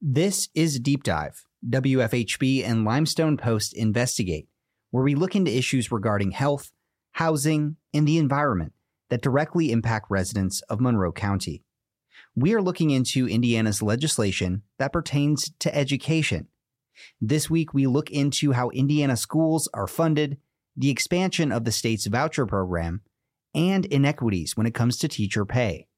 This is Deep Dive, WFHB and Limestone Post Investigate, where we look into issues regarding health, housing, and the environment that directly impact residents of Monroe County. We are looking into Indiana's legislation that pertains to education. This week, we look into how Indiana schools are funded, the expansion of the state's voucher program, and inequities when it comes to teacher pay.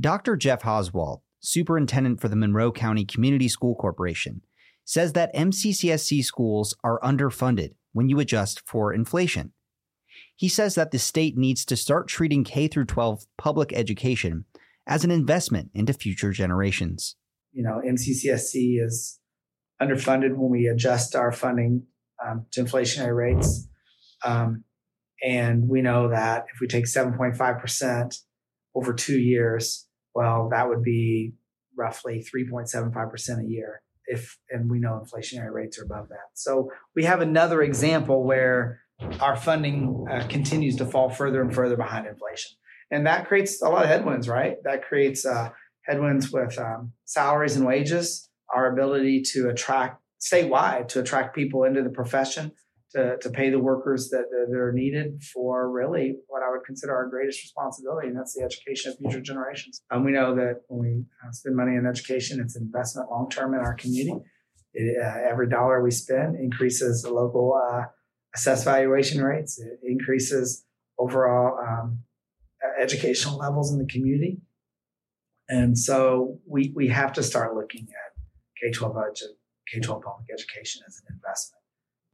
Dr. Jeff Hauswald, superintendent for the Monroe County Community School Corporation, says that MCCSC schools are underfunded when you adjust for inflation. He says that the state needs to start treating K through 12 public education as an investment into future generations. You know, MCCSC is underfunded when we adjust our funding um, to inflationary rates. Um, and we know that if we take 7.5% over two years, well, that would be roughly 3.75% a year. If and we know inflationary rates are above that. So we have another example where our funding uh, continues to fall further and further behind inflation, and that creates a lot of headwinds. Right? That creates uh, headwinds with um, salaries and wages, our ability to attract statewide to attract people into the profession to, to pay the workers that, that are needed for really what I would consider our greatest responsibility, and that's the education of future generations. And we know that when we uh, spend money on education, it's an investment long term in our community. It, uh, every dollar we spend increases the local uh, assessed valuation rates. It increases overall um, educational levels in the community. And so we, we have to start looking at K 12 K 12 public education as an investment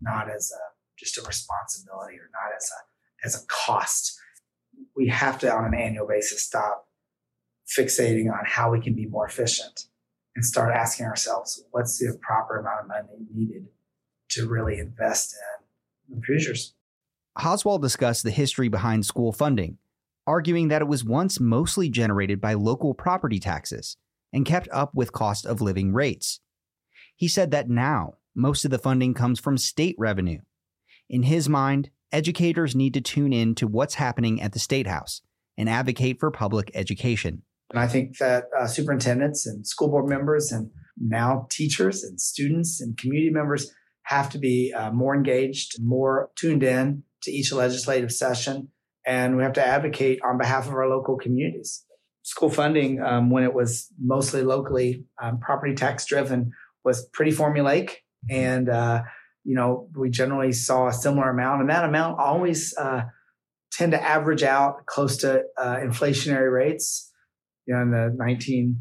not as a just a responsibility or not as a as a cost. We have to, on an annual basis, stop fixating on how we can be more efficient and start asking ourselves, what's the proper amount of money needed to really invest in futures? Hauswald discussed the history behind school funding, arguing that it was once mostly generated by local property taxes and kept up with cost of living rates. He said that now, most of the funding comes from state revenue. In his mind, educators need to tune in to what's happening at the State House and advocate for public education. And I think that uh, superintendents and school board members and now teachers and students and community members have to be uh, more engaged, more tuned in to each legislative session. And we have to advocate on behalf of our local communities. School funding, um, when it was mostly locally um, property tax driven, was pretty formulaic and uh, you know we generally saw a similar amount, and that amount always uh, tend to average out close to uh, inflationary rates. You know, in the 1970s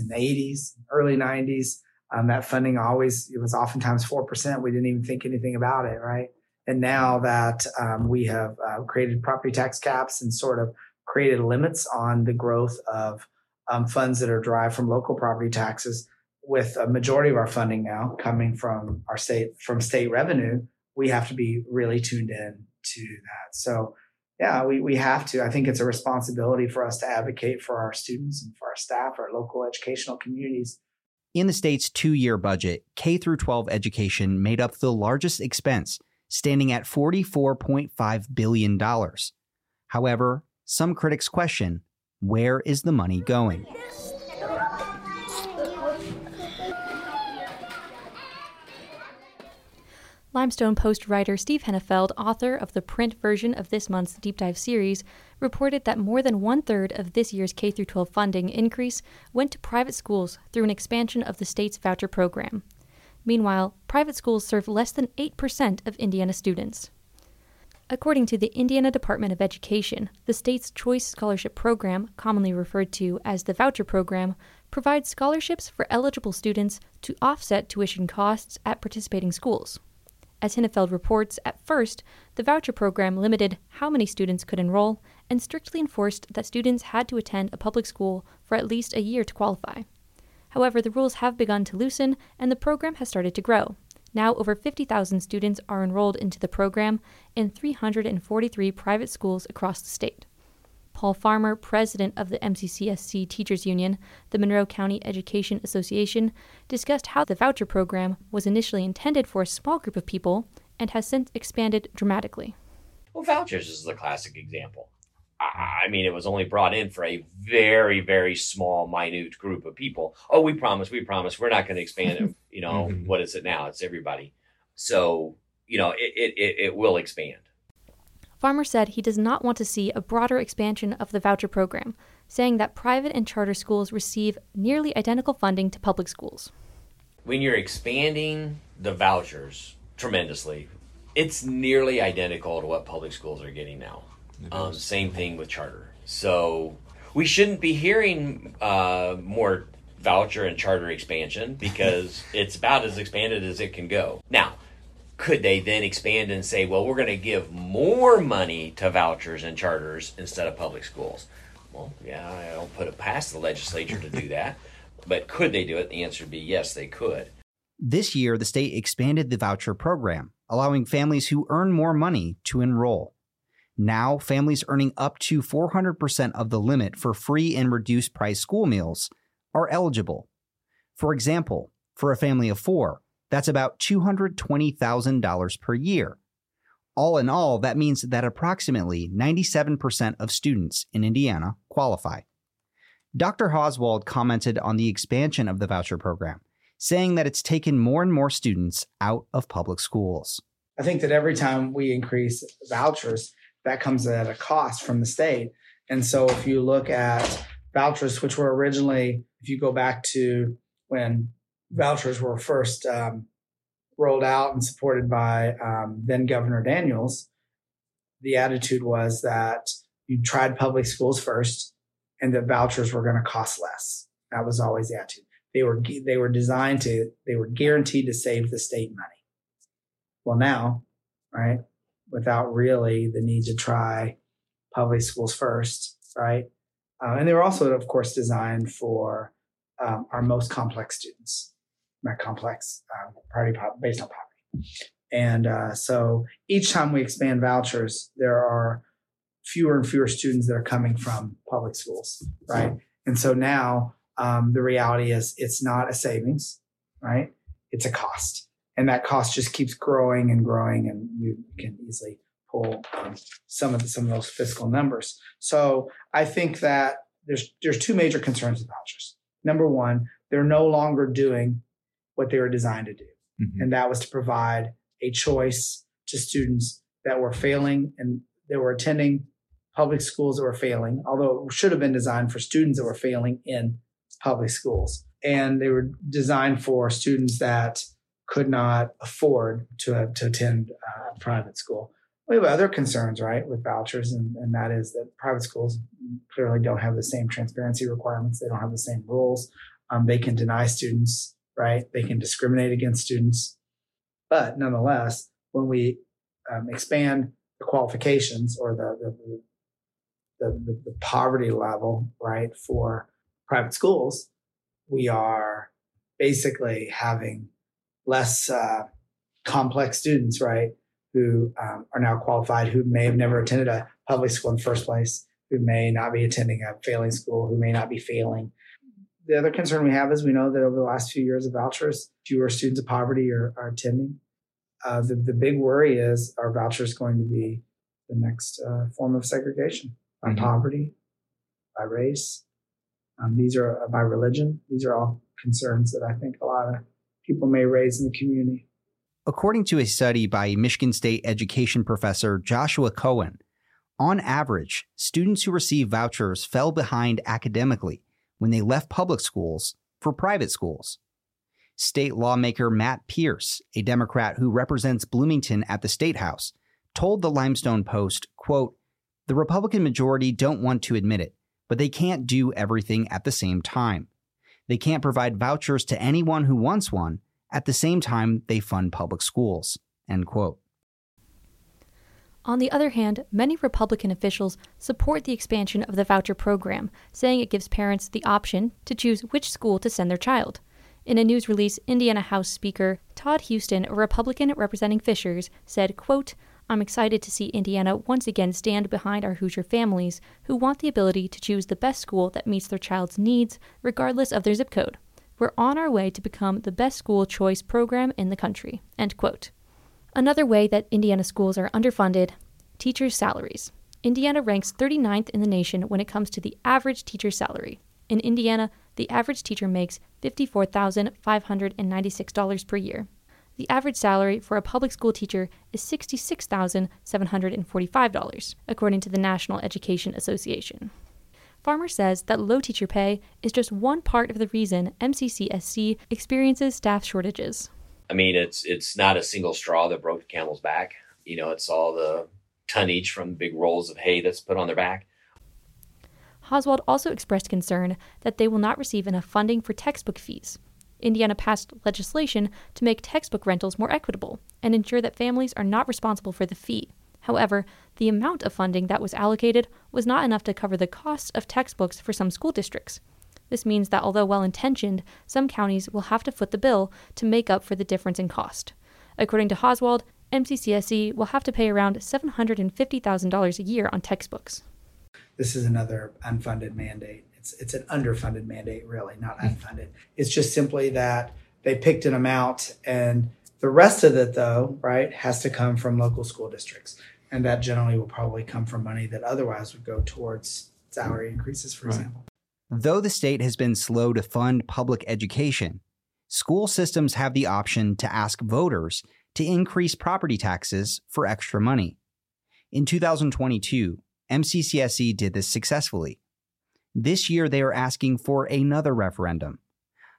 and 80s, early 90s, um, that funding always it was oftentimes four percent. We didn't even think anything about it, right? And now that um, we have uh, created property tax caps and sort of created limits on the growth of um, funds that are derived from local property taxes, with a majority of our funding now coming from our state from state revenue, we have to be really tuned in to that. So yeah, we, we have to. I think it's a responsibility for us to advocate for our students and for our staff, our local educational communities. In the state's two-year budget, K through 12 education made up the largest expense, standing at $44.5 billion. However, some critics question, where is the money going? Limestone Post writer Steve Hinnefeld, author of the print version of this month's Deep Dive series, reported that more than one third of this year's K 12 funding increase went to private schools through an expansion of the state's voucher program. Meanwhile, private schools serve less than 8% of Indiana students. According to the Indiana Department of Education, the state's Choice Scholarship Program, commonly referred to as the Voucher Program, provides scholarships for eligible students to offset tuition costs at participating schools. As Hinnefeld reports, at first, the voucher program limited how many students could enroll and strictly enforced that students had to attend a public school for at least a year to qualify. However, the rules have begun to loosen and the program has started to grow. Now, over 50,000 students are enrolled into the program in 343 private schools across the state. Paul Farmer, president of the MCCSC Teachers Union, the Monroe County Education Association, discussed how the voucher program was initially intended for a small group of people and has since expanded dramatically. Well, vouchers is the classic example. I mean, it was only brought in for a very, very small, minute group of people. Oh, we promise, we promise, we're not going to expand it. You know, mm-hmm. what is it now? It's everybody. So, you know, it, it, it will expand. Farmer said he does not want to see a broader expansion of the voucher program, saying that private and charter schools receive nearly identical funding to public schools. When you're expanding the vouchers tremendously, it's nearly identical to what public schools are getting now. Um, same thing with charter. So we shouldn't be hearing uh, more voucher and charter expansion because it's about as expanded as it can go. Now, could they then expand and say, well, we're going to give more money to vouchers and charters instead of public schools? Well, yeah, I don't put it past the legislature to do that. But could they do it? The answer would be yes, they could. This year, the state expanded the voucher program, allowing families who earn more money to enroll. Now, families earning up to 400% of the limit for free and reduced price school meals are eligible. For example, for a family of four, that's about $220,000 per year. All in all, that means that approximately 97% of students in Indiana qualify. Dr. Hauswald commented on the expansion of the voucher program, saying that it's taken more and more students out of public schools. I think that every time we increase vouchers, that comes at a cost from the state. And so if you look at vouchers, which were originally, if you go back to when vouchers were first um, rolled out and supported by um, then Governor Daniels, the attitude was that you tried public schools first and that vouchers were going to cost less. That was always the attitude. They were they were designed to they were guaranteed to save the state money. Well, now, right, without really the need to try public schools first, right? Uh, and they were also, of course, designed for um, our most complex students, complex, um, party pop, based on poverty. And uh, so each time we expand vouchers, there are fewer and fewer students that are coming from public schools, right? And so now um, the reality is it's not a savings, right? It's a cost and that cost just keeps growing and growing, and you can easily pull um, some of the, some of those fiscal numbers. So I think that there's there's two major concerns with vouchers. Number one, they're no longer doing what they were designed to do, mm-hmm. and that was to provide a choice to students that were failing and they were attending public schools that were failing, although it should have been designed for students that were failing in public schools. And they were designed for students that could not afford to, to attend uh, private school. We have other concerns, right, with vouchers, and, and that is that private schools clearly don't have the same transparency requirements. They don't have the same rules. Um, they can deny students, right? They can discriminate against students. But nonetheless, when we um, expand the qualifications or the the, the, the, the poverty level, right, for private schools, we are basically having less uh, complex students, right, who um, are now qualified, who may have never attended a public school in the first place, who may not be attending a failing school, who may not be failing. The other concern we have is we know that over the last few years of vouchers, fewer students of poverty are, are attending. Uh, the, the big worry is are vouchers going to be the next uh, form of segregation by mm-hmm. poverty, by race? Um, these are uh, by religion. These are all concerns that I think a lot of people may raise in the community. According to a study by Michigan State education professor Joshua Cowen, on average, students who receive vouchers fell behind academically when they left public schools for private schools. State lawmaker Matt Pierce, a Democrat who represents Bloomington at the State House, told the Limestone Post, quote, "The Republican majority don't want to admit it, but they can't do everything at the same time. They can't provide vouchers to anyone who wants one. At the same time, they fund public schools. End quote. On the other hand, many Republican officials support the expansion of the voucher program, saying it gives parents the option to choose which school to send their child. In a news release, Indiana House Speaker Todd Huston, a Republican representing Fishers, said, quote, I'm excited to see Indiana once again stand behind our Hoosier families who want the ability to choose the best school that meets their child's needs, regardless of their zip code. We're on our way to become the best school choice program in the country. End quote. Another way that Indiana schools are underfunded teachers' salaries. Indiana ranks 39th in the nation when it comes to the average teacher salary. In Indiana, the average teacher makes $54,596 per year. The average salary for a public school teacher is $66,745, according to the National Education Association. Farmer says that low teacher pay is just one part of the reason MCCSC experiences staff shortages. I mean, it's it's not a single straw that broke the camel's back. You know, it's all the tonnage from big rolls of hay that's put on their back. Hauswald also expressed concern that they will not receive enough funding for textbook fees. Indiana passed legislation to make textbook rentals more equitable and ensure that families are not responsible for the fee. However, the amount of funding that was allocated was not enough to cover the cost of textbooks for some school districts. This means that although well intentioned, some counties will have to foot the bill to make up for the difference in cost. According to Hauswald, MCCSC will have to pay around $750,000 a year on textbooks. This is another unfunded mandate. It's, it's an underfunded mandate, really, not mm-hmm. unfunded. It's just simply that they picked an amount and the rest of it, though, right, has to come from local school districts and that generally will probably come from money that otherwise would go towards salary increases, for right. example. Though the state has been slow to fund public education, school systems have the option to ask voters to increase property taxes for extra money. In 2022, MCCSC did this successfully. This year, they are asking for another referendum.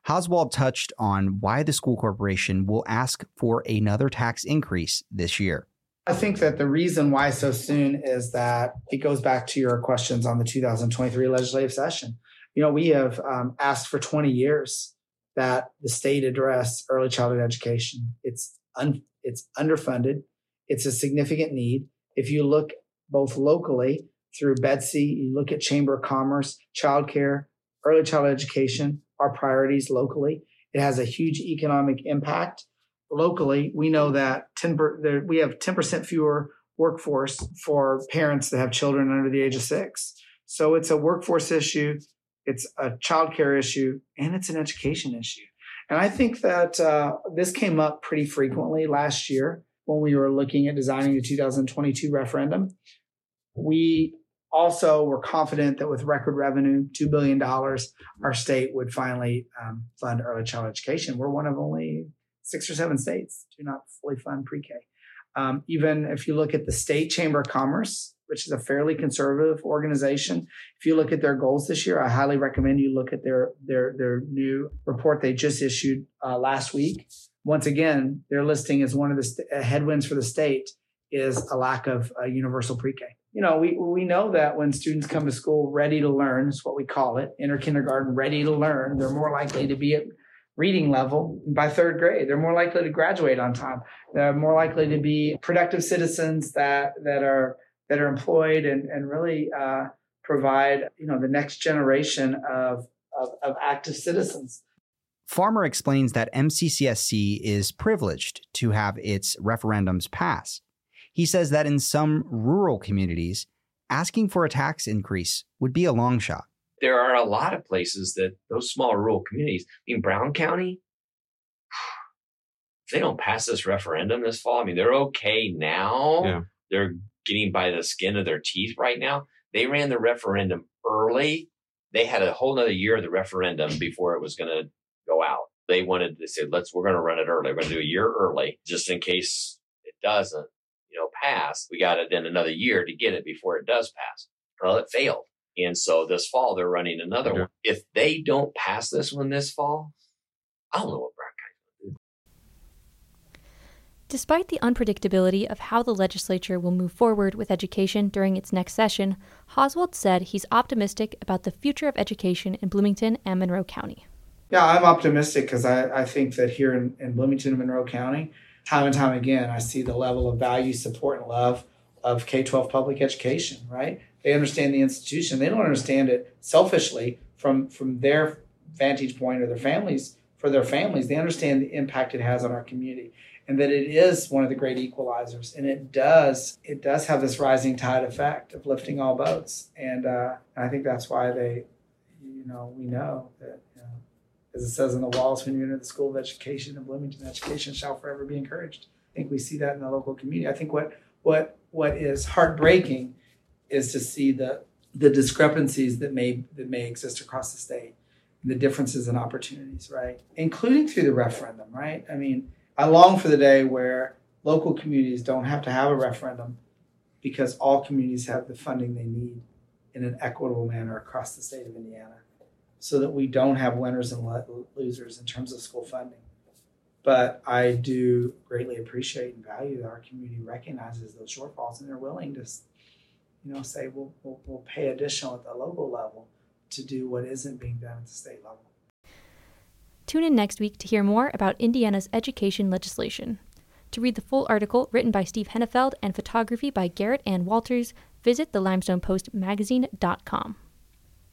Hauswald touched on why the school corporation will ask for another tax increase this year. I think that the reason why so soon is that it goes back to your questions on the 2023 legislative session. You know, we have um, asked for 20 years that the state address early childhood education. It's un, it's underfunded. It's a significant need. If you look both locally through Betsy, you look at Chamber of Commerce, childcare, early childhood education, our priorities locally. It has a huge economic impact locally, we know that 10 per, we have 10% fewer workforce for parents that have children under the age of six. So it's a workforce issue, it's a childcare issue, and it's an education issue. And I think that uh, this came up pretty frequently last year when we were looking at designing the 2022 referendum. We also were confident that with record revenue, $2 billion, our state would finally um, fund early child education. We're one of only six or seven states do not fully fund pre-K. Um, even if you look at the state chamber of commerce, which is a fairly conservative organization, if you look at their goals this year, I highly recommend you look at their their their new report they just issued uh, last week. Once again, their listing as one of the st- uh, headwinds for the state is a lack of uh, universal pre-K. You know, we we know that when students come to school ready to learn, is what we call it, inner kindergarten, ready to learn, they're more likely to be at reading level by third grade. They're more likely to graduate on time. They're more likely to be productive citizens that that are that are employed and and really uh, provide you know the next generation of, of, of active citizens. Farmer explains that MCCSC is privileged to have its referendums pass. He says that in some rural communities, asking for a tax increase would be a long shot there are a lot of places that those small rural communities, in Brown County, if they don't pass this referendum this fall, I mean, they're okay now. Yeah. They're getting by the skin of their teeth right now. They ran the referendum early. They had a whole nother year of the referendum before it was going to go out. They wanted, they said, let's, we're going to run it early. We're going to do a year early just in case it doesn't, you know, pass. We got it in another year to get it before it does pass. Well, it failed. And so this fall they're running another one. If they don't pass this one this fall, I don't know what Brown County's going to do. Despite the unpredictability of how the legislature will move forward with education during its next session, Hauswald said he's optimistic about the future of education in Bloomington and Monroe County. Yeah, I'm optimistic because I, I think that here in, in Bloomington and Monroe County, time and time again, I see the level of value, support, and love of K 12 public education, right? They understand the institution. They don't understand it selfishly from, from their vantage point or their families, for their families. They understand the impact it has on our community and that it is one of the great equalizers. And it does, it does have this rising tide effect of lifting all boats. And uh, I think that's why they, you know, we know that, you know, as it says in the walls, when you enter the School of Education and Bloomington, education shall forever be encouraged. I think we see that in the local community. I think what what what is heartbreaking is to see the the discrepancies that may that may exist across the state, the differences and opportunities, right? Including through the referendum, right? I mean, I long for the day where local communities don't have to have a referendum because all communities have the funding they need in an equitable manner across the state of Indiana so that we don't have winners and losers in terms of school funding. But I do greatly appreciate and value that our community recognizes those shortfalls and they're willing to, you know, say we'll, we'll, we'll pay additional at the local level to do what isn't being done at the state level. Tune in next week to hear more about Indiana's education legislation. To read the full article written by Steve Hinnefeld and photography by Garrett Ann Walters, visit the limestonepostmagazine.com.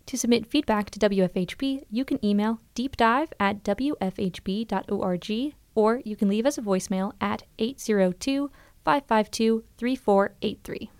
To submit feedback to WFHB, you can email deepdive at wfhb.org or you can leave us a voicemail at 802 552 3483.